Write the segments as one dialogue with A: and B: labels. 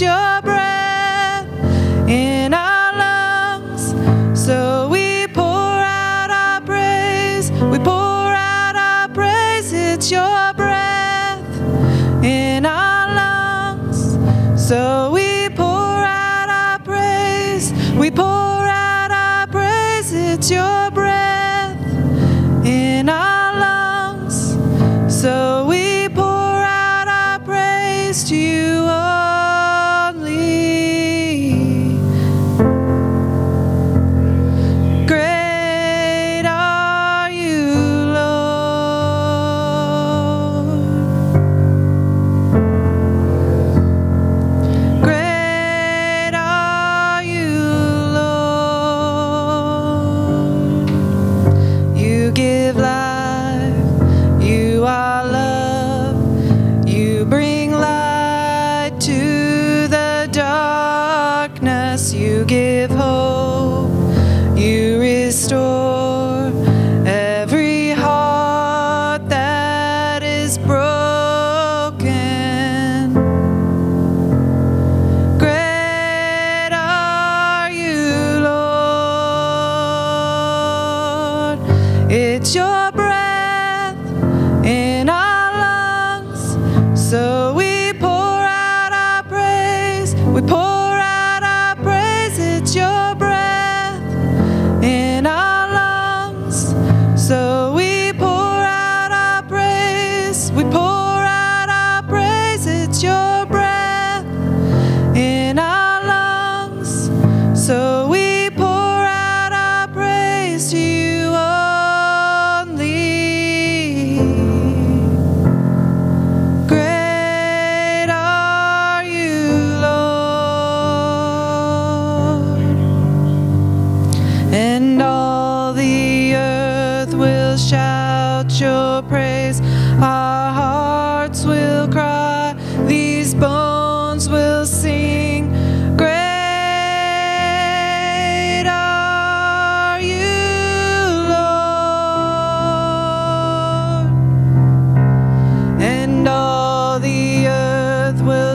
A: Your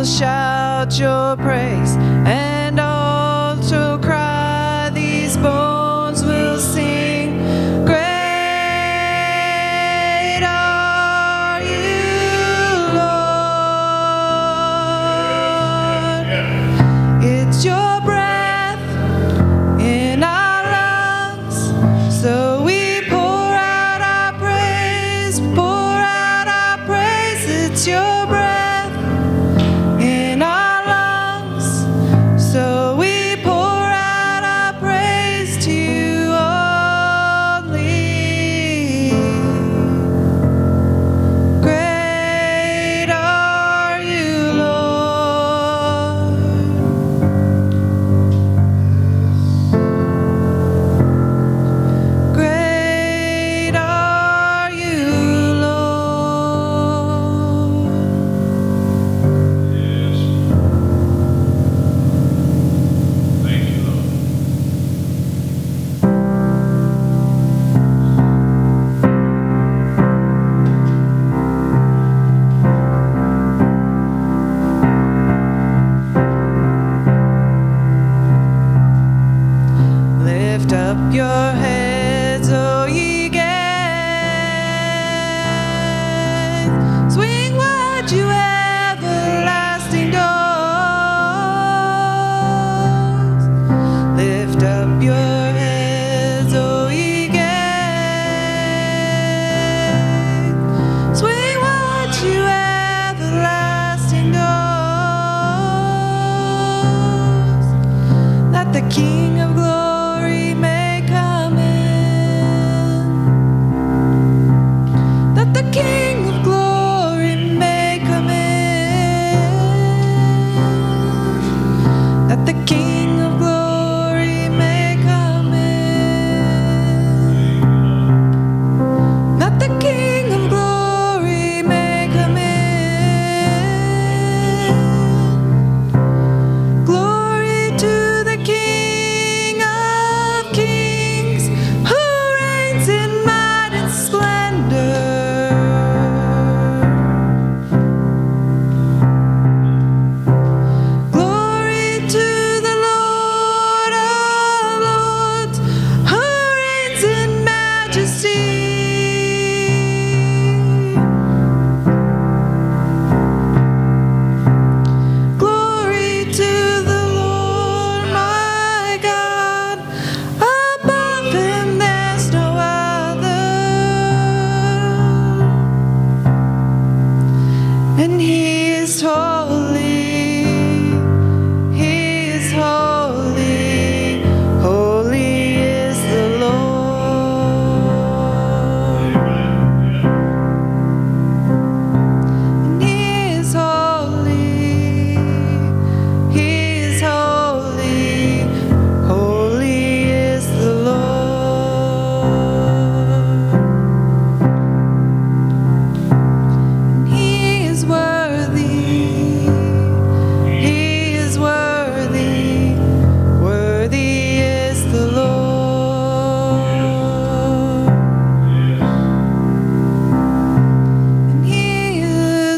A: shout your praise. And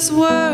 A: this.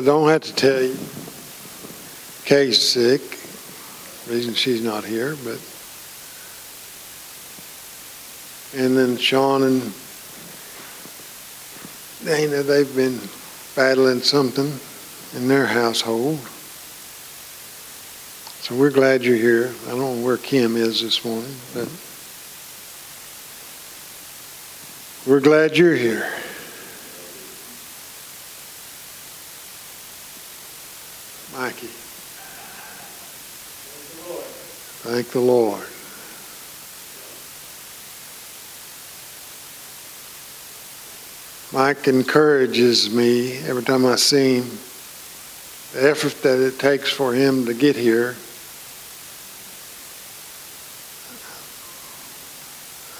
B: I
A: don't have to tell you. Kay's sick. Reason she's not here, but. And then Sean and Dana, they've been battling something in their household. So we're glad you're here. I don't know where Kim is this morning, but we're glad you're here. Mikey. Thank the Lord. Mike encourages me every time I see him. The effort that it takes for him to get here.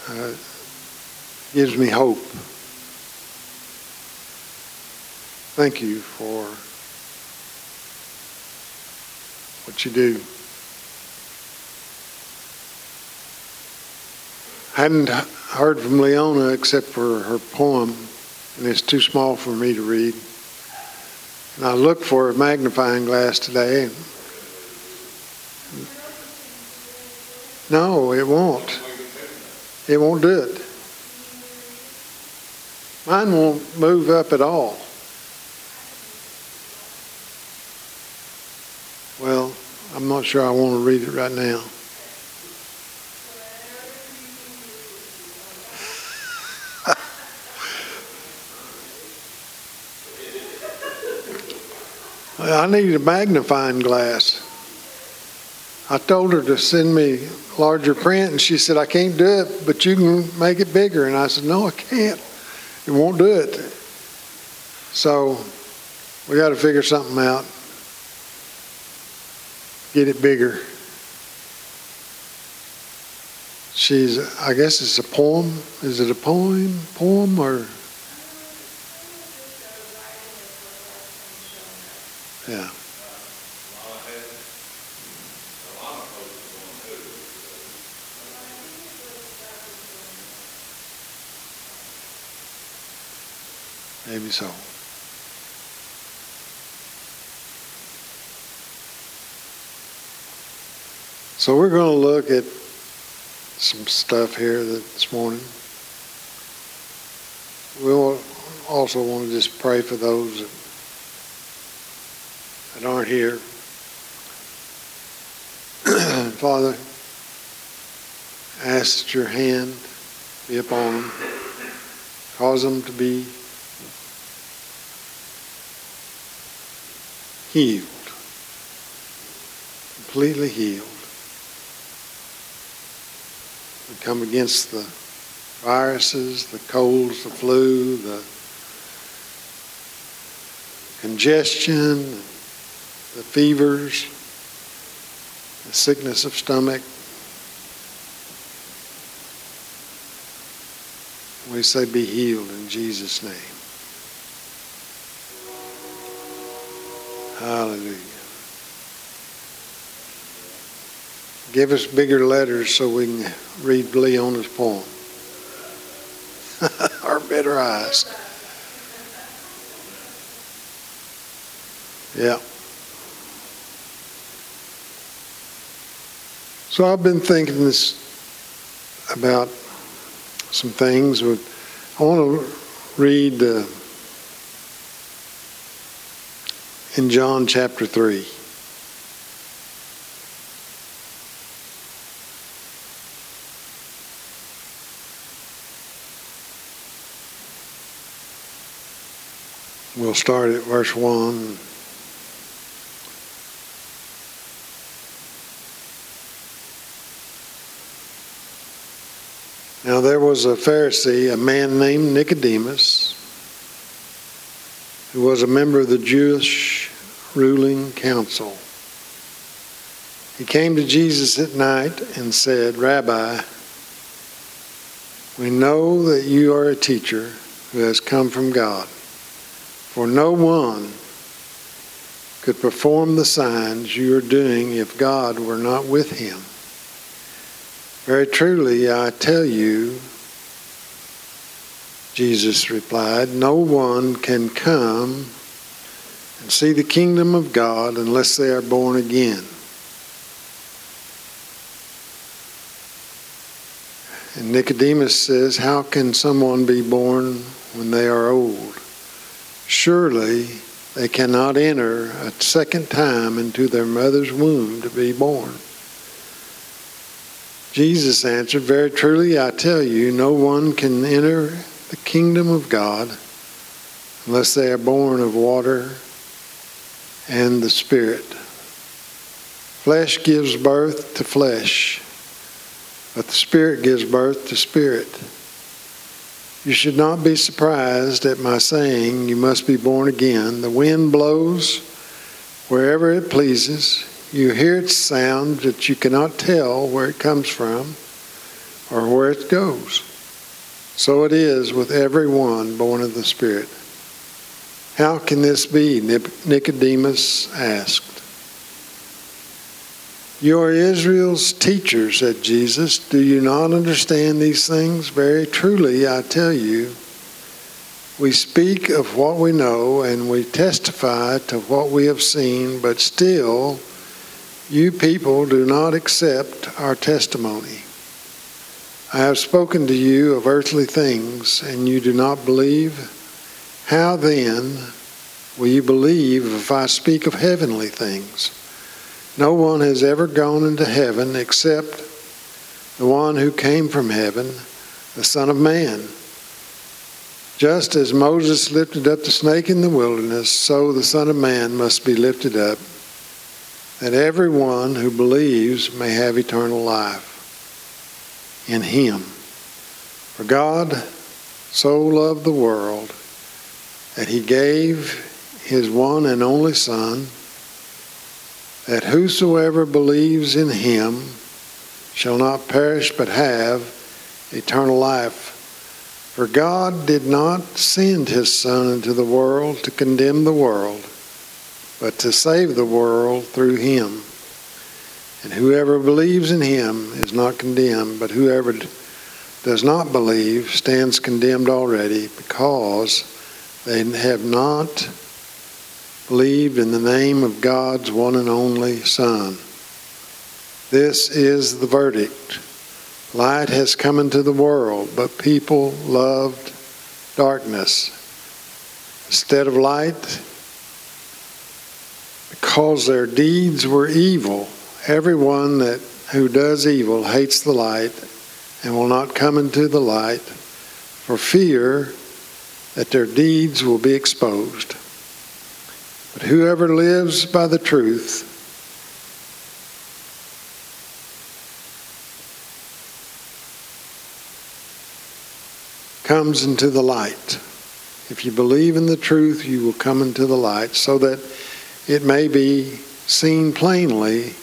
A: Uh, gives me hope. Thank you for what you do. I Hadn't heard from Leona except for her poem, and it's too small for me to read. And I looked for a magnifying glass today. And no, it won't. It won't do it. Mine won't move up at all. Well, I'm not sure I want to read it right now. I need a magnifying glass. I told her to send me larger print, and she said, I can't do it, but you can make it bigger. And I said, No, I can't. It won't do it. So we got to figure something out. Get it bigger. She's, I guess it's a poem. Is it a poem? Poem or? Yeah. Maybe so. So we're going to look at some stuff here this morning. We'll also want to just pray for those that aren't here. Father, ask that your hand be upon them, cause them to be
B: healed. Completely healed. Come against the viruses, the colds, the flu, the congestion, the fevers, the sickness of stomach. We say, be healed in Jesus' name. Hallelujah. Give us bigger letters so we can read Leona's poem. Our better eyes. Yeah. So I've been thinking this about some things. I want to read uh, in John chapter 3. We'll start at verse 1. Now there was a Pharisee, a man named Nicodemus, who was a member of the Jewish ruling council. He came to Jesus at night and said, Rabbi, we know that you are a teacher who has come from God, for no one could perform the signs you are doing if God were not with him. Very truly, I tell you, Jesus replied, no one can come and see the kingdom of God unless they are born again. And Nicodemus says, How can someone be born when they are old? Surely they cannot enter a second time into their mother's womb to be born. Jesus answered, Very truly I tell you, no one can enter the kingdom of God unless they are born of water and the Spirit. Flesh gives birth to flesh, but the Spirit gives birth to spirit. You should not be surprised at my saying, You must be born again. The wind blows wherever it pleases. You hear its sound, but you cannot tell where it comes from or where it goes. So it is with everyone born of the Spirit. How can this be? Nicodemus asked. You are Israel's teacher, said Jesus. Do you not understand these things? Very truly, I tell you, we speak of what we know and we testify to what we have seen, but still, you people do not accept our testimony. I have spoken to you of earthly things, and you do not believe. How then will you believe if I speak of heavenly things? No one has ever gone into heaven except the one who came from heaven, the Son of Man. Just as Moses lifted up the snake in the wilderness, so the Son of Man must be lifted up that everyone who believes may have eternal life in him. For God so loved the world that he gave his one and only Son, that whosoever believes in him shall not perish but have eternal life. For God did not send his Son into the world to condemn the world but to save the world through him. And whoever believes in him is not condemned, but whoever does not believe stands condemned already because they have not believed in the name of God's one and only Son. This is the verdict. Light has come into the world, but people loved darkness. Instead of light, because their deeds were evil. Everyone that who does evil hates the light and will not come into the light for fear that their deeds will be exposed. But whoever lives by the truth comes into the light. If you believe in the truth, you will come into the light so that it may be seen plainly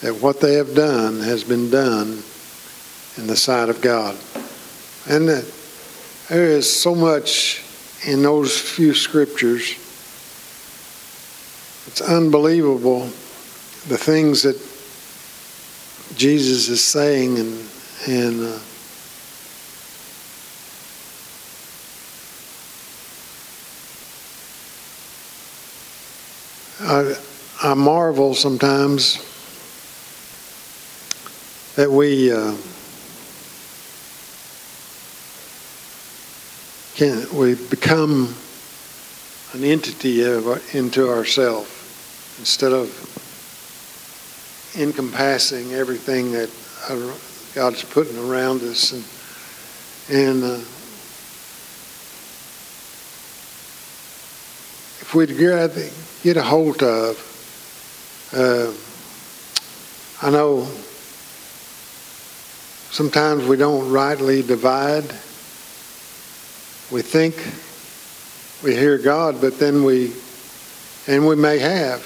B: that what they have done has been done in the sight of God. And that there is so much in those few scriptures. It's unbelievable the things that Jesus is saying and and uh, I, I marvel sometimes that we uh, can we become an entity of, into ourselves instead of encompassing everything that uh, God's putting around us and and uh, if we'd get a hold of uh, I know sometimes we don't rightly divide. We think we hear God, but then we, and we may have,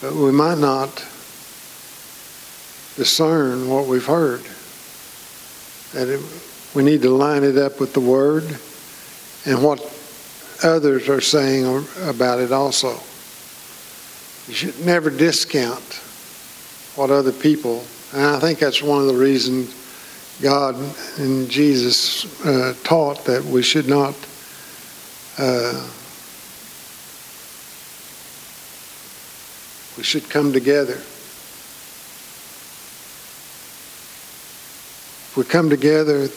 B: but we might not discern what we've heard. That it, we need to line it up with the Word and what others are saying about it also. You should never discount what other people, and I think that's one of the reasons God and Jesus uh, taught that we should not uh, we should come together. If we come together,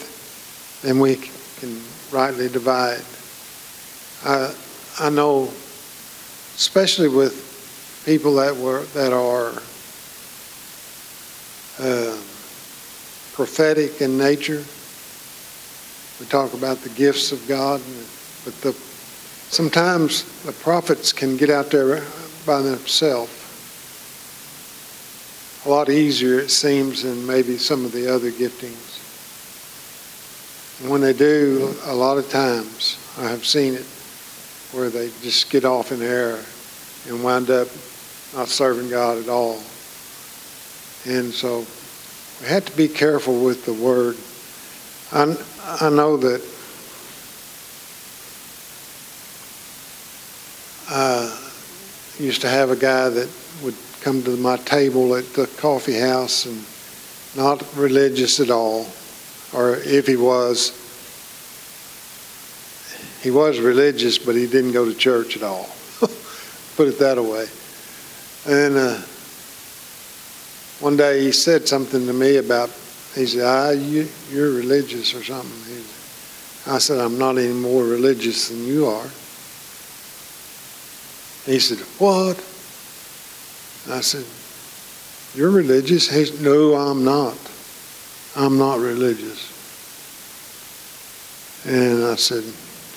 B: then we can rightly divide. I I know, especially with people that were that are. Uh, prophetic in nature. We talk about the gifts of God, but the, sometimes the prophets can get out there by themselves. A lot easier, it seems, than maybe some of the other giftings. And when they do, a lot of times, I have seen it, where they just get off in error and wind up not serving God at all. And so we have to be careful with the word. I, I know that I used to have a guy that would come to my table at the coffee house and not religious at all, or if he was, he was religious, but he didn't go to church at all. Put it that way. And uh, one day he said something to me about, he said, ah, you, you're religious or something. I said, I'm not any more religious than you are. He said, what? I said, you're religious? He said, no, I'm not. I'm not religious. And I said,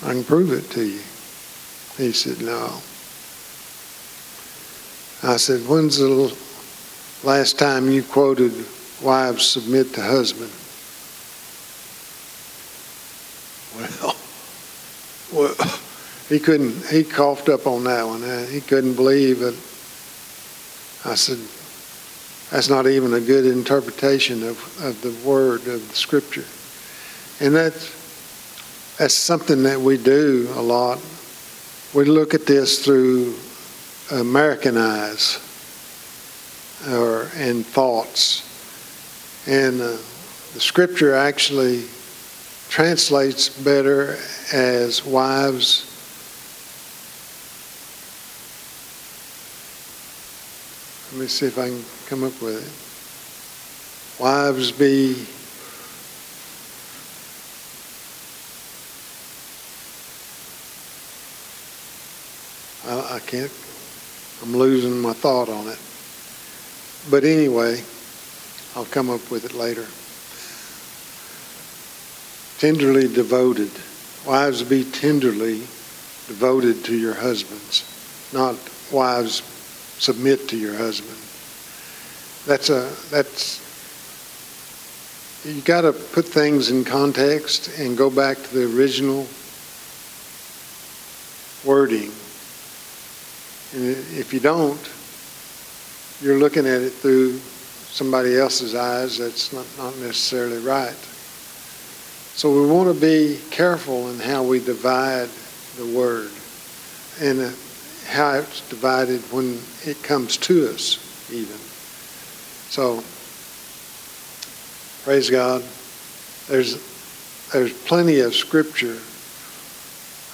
B: I can prove it to you. He said, no. I said, when's the Last time you quoted, wives submit to husband. Well, well, he couldn't, he coughed up on that one. Uh, he couldn't believe it. I said, that's not even a good interpretation of, of the word, of the scripture. And that's, that's something that we do a lot. We look at this through American eyes or and thoughts. And uh, the scripture actually translates better as wives. Let me see if I can come up with it. Wives be I, I can't, I'm losing my thought on it. But anyway, I'll come up with it later. Tenderly devoted. Wives be tenderly devoted to your husbands, not wives submit to your husband. That's a that's you got to put things in context and go back to the original wording. And if you don't, you're looking at it through somebody else's eyes that's not, not necessarily right. So we want to be careful in how we divide the word and uh, how it's divided when it comes to us, even. So, praise God. There's there's plenty of scripture.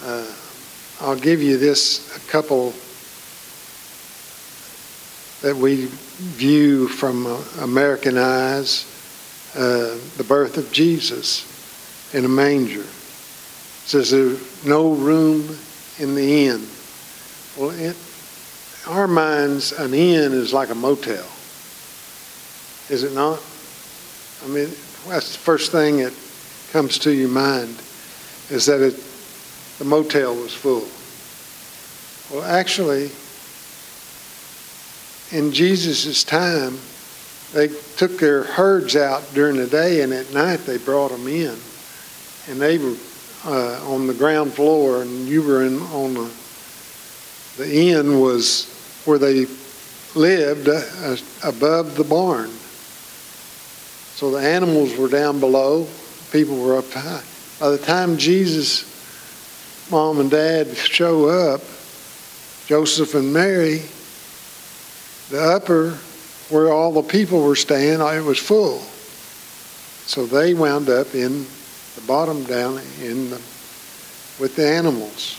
B: Uh, I'll give you this a couple that we view from uh, American eyes uh, the birth of Jesus in a manger. It says there's no room in the inn. Well, in our minds, an inn is like a motel. Is it not? I mean, that's the first thing that comes to your mind is that it, the motel was full. Well, actually, in Jesus' time, they took their herds out during the day, and at night they brought them in. And they were uh, on the ground floor, and you were in on the the inn was where they lived uh, above the barn. So the animals were down below, people were up high. By the time Jesus' mom and dad show up, Joseph and Mary, the upper where all the people were staying, it was full. So they wound up in the bottom down in the, with the animals.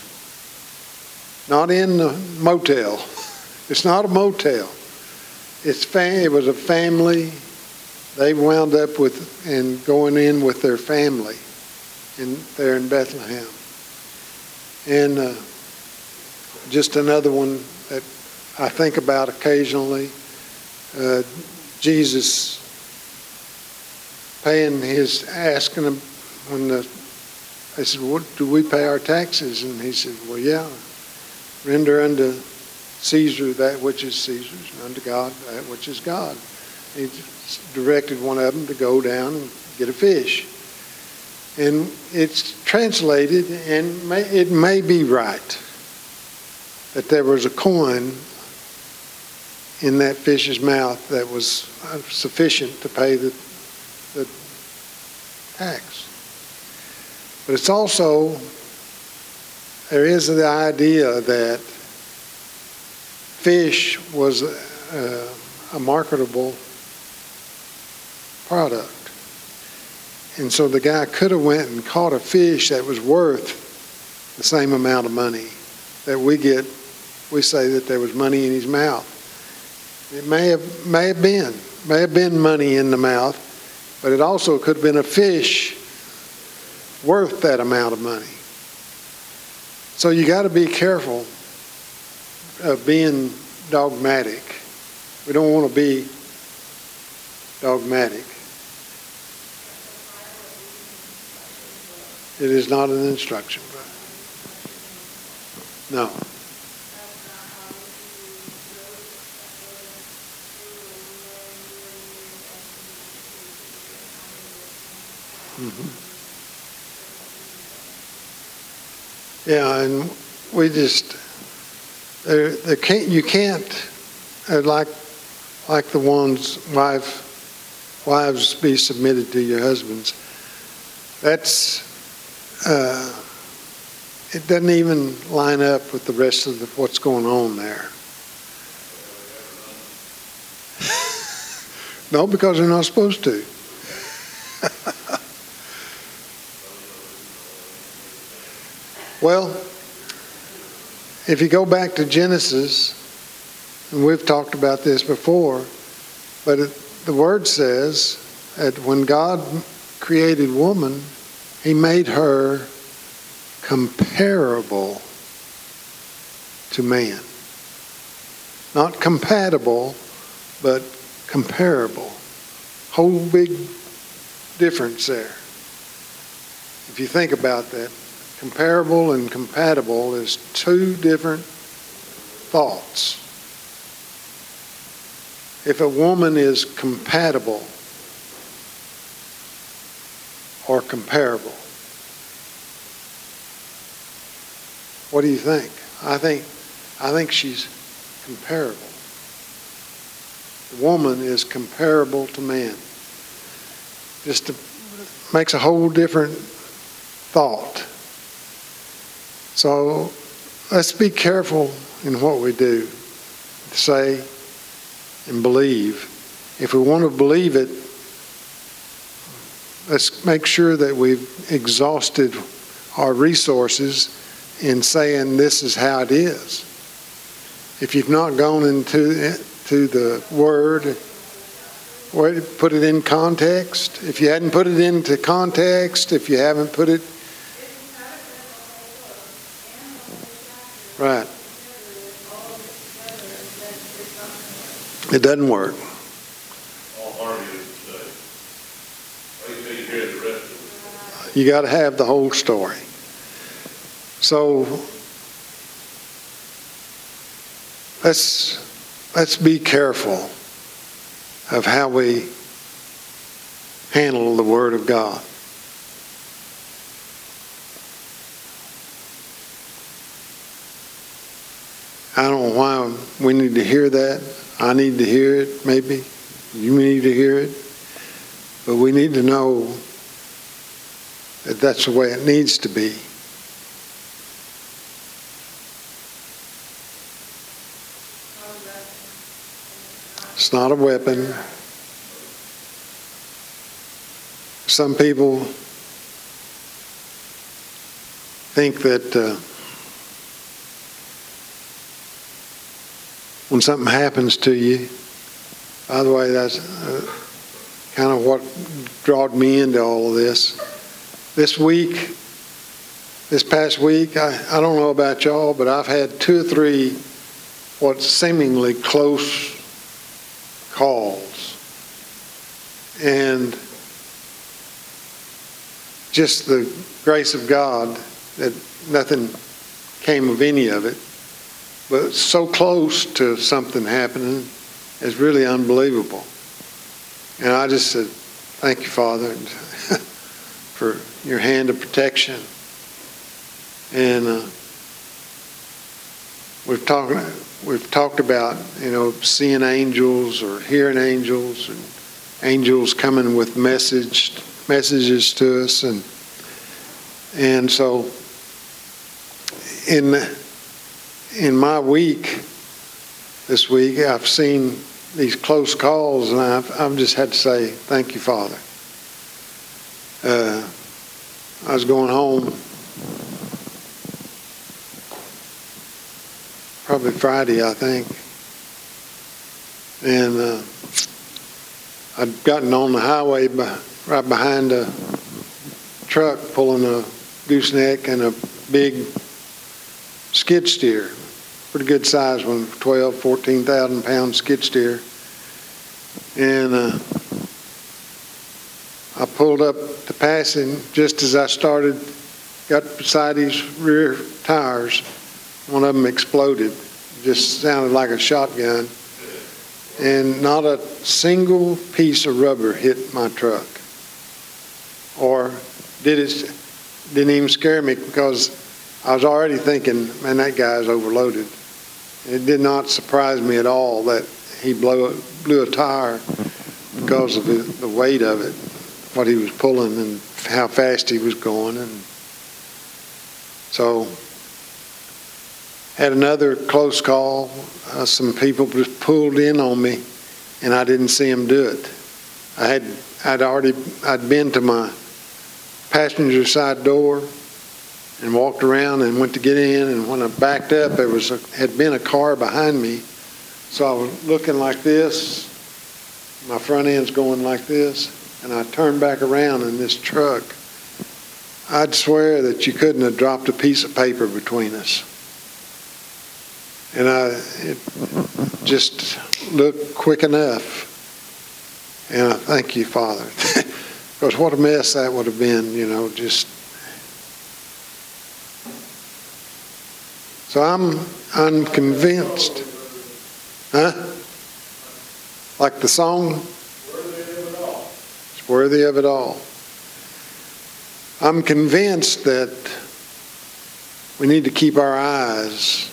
B: Not in the motel. It's not a motel. It's fam- it was a family. They wound up with and going in with their family in there in Bethlehem. And uh, just another one that I think about occasionally. Uh, Jesus paying his asking him when the they said, "What do we pay our taxes?" And he said, "Well, yeah, render unto Caesar that which is Caesar's, and unto God that which is God." He directed one of them to go down and get a fish, and it's translated, and may, it may be right that there was a coin in that fish's mouth that was sufficient to pay the, the tax. But it's also, there is the idea that fish was a, a marketable product. And so the guy could have went and caught a fish that was worth the same amount of money that we get. We say that there was money in his mouth. It may have, may have been, may have been money in the mouth, but it also could have been a fish worth that amount of money. So you got to be careful of being dogmatic. We don't want to be dogmatic. It is not an instruction. book. No. Mm-hmm. Yeah, and we just there, there can't you can't uh, like like the ones wife wives be submitted to your husbands. That's uh, it doesn't even line up with the rest of the, what's going on there. no, because they're not supposed to. Well, if you go back to Genesis, and we've talked about this before, but it, the word says that when God created woman, he made her comparable to man. Not compatible, but comparable. Whole big difference there. If you think about that, comparable and compatible is two different thoughts. If a woman is compatible or comparable, what do you think? I think I think she's comparable. The woman is comparable to man. Just to, makes a whole different thought. So let's be careful in what we do, say, and believe. If we want to believe it, let's make sure that we've exhausted our resources in saying this is how it is. If you've not gone into to the Word, or put it in context. If you hadn't put it into context, if you haven't put it right, it doesn't work.
C: All harmony is today. Wait till you hear the rest of
B: You got to have the whole story. So let's let's be careful of how we handle the Word of God. I don't know why we need to hear that. I need to hear it, maybe. You need to hear it. But we need to know that that's the way it needs to be. It's not a weapon. Some people think that uh, when something happens to you, by the way, that's uh, kind of what drawed me into all of this. This week, this past week, I, I don't know about y'all, but I've had two or three what seemingly close calls. And just the grace of God that nothing came of any of it. But so close to something happening is really unbelievable. And I just said, Thank you, Father, for your hand of protection. And uh, we've talked we've talked about, you know, seeing angels or hearing angels and angels coming with message messages to us and and so in in my week this week I've seen these close calls and I've I've just had to say thank you Father. Uh, I was going home probably Friday, I think. And uh, I'd gotten on the highway by, right behind a truck pulling a gooseneck and a big skid steer. Pretty good size one, 12, 14,000 pound skid steer. And uh, I pulled up to pass him just as I started, got beside his rear tires one of them exploded, just sounded like a shotgun. And not a single piece of rubber hit my truck. Or did it, didn't even scare me because I was already thinking, man, that guy's overloaded. It did not surprise me at all that he blew, blew a tire because of the, weight of it, what he was pulling and how fast he was going. And so had another close call. Uh, some people just pulled in on me, and I didn't see them do it. I had I'd already I'd been to my passenger side door and walked around and went to get in. And when I backed up, there was a, had been a car behind me, so I was looking like this. My front end's going like this, and I turned back around in this truck. I'd swear that you couldn't have dropped a piece of paper between us. And I it just looked quick enough. And I thank you, Father. because what a mess that would have been, you know, just. So I'm I'm convinced. Huh? Like the song? It's worthy of it all. I'm convinced that we need to keep our eyes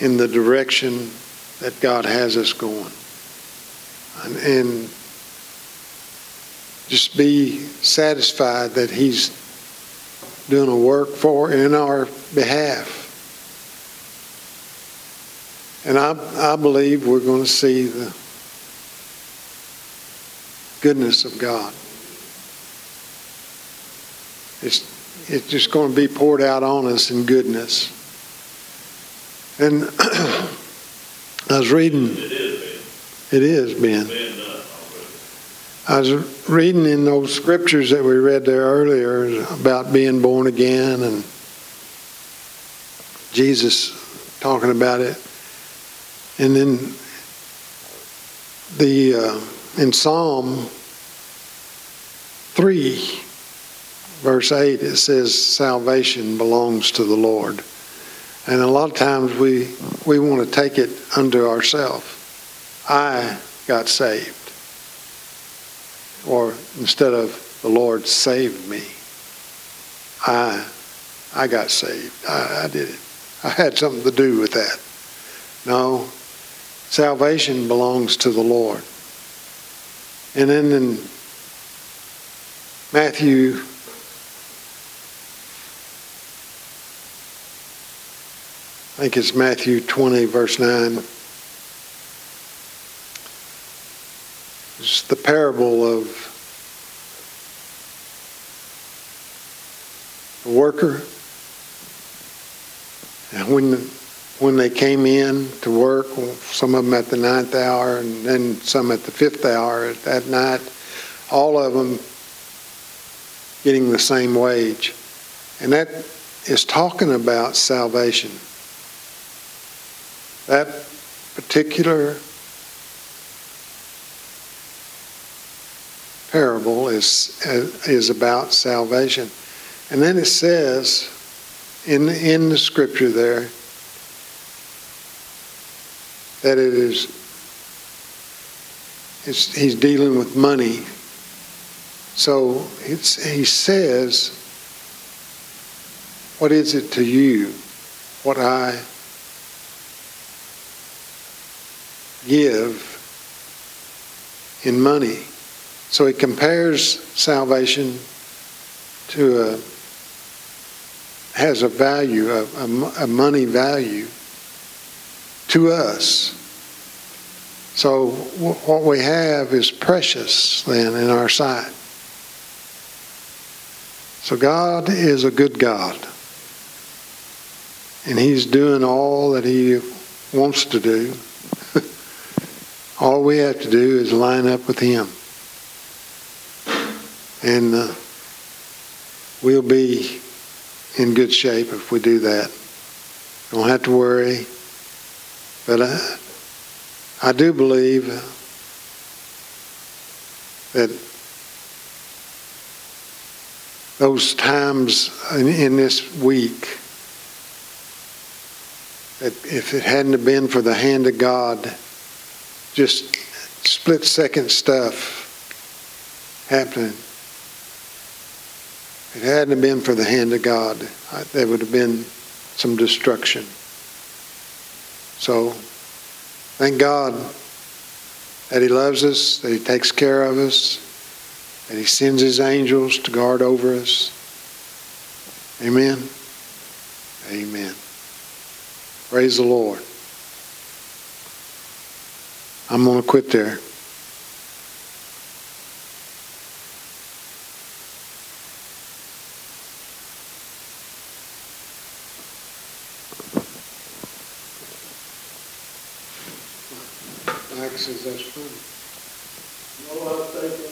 B: in the direction that God has us going. And, and just be satisfied that He's doing a work for in our behalf. And I, I believe we're going to see the goodness of God. It's, it's just going to be poured out on us in goodness. And I was reading.
C: It is,
B: It is, Ben.
C: Ben. Ben already.
B: I was reading in those scriptures that we read there earlier about being born again and Jesus talking about it. And then the uh, in Psalm 3 verse 8 it says salvation belongs to the Lord. And a lot of times we we want to take it unto ourselves. I got saved or instead of the Lord saved me, I I got saved. I, I did it. I had something to do with that. No, salvation belongs to the Lord. And then in Matthew I think it's Matthew 20, verse 9. The parable of the worker. And when, when they came in to work, some of them at the ninth hour and then some at the fifth hour at night, all of them getting the same wage. And that is talking about salvation. That particular parable is is about salvation. And then it says in in the scripture there that it is he's dealing with money. So it's, he says, What is it to you? What I give in money. So he compares salvation to a has a value, a, a, money value to us. So what we have is precious then in our sight. So God is a good God. And He's doing all that He wants to do. all we have to do is line up with Him. And uh, we'll be in good shape if we do that. Don't have to worry. But I, I do believe that those times in, in this week, that if it hadn't been for the hand of God, just split second stuff happening. If it hadn't been for the hand of God, there would have been some destruction. So, thank God that He loves us, that He takes care of us, that He sends His angels to guard over us. Amen. Amen. Praise the Lord. I'm going to quit there. Says that's funny.
D: No, I think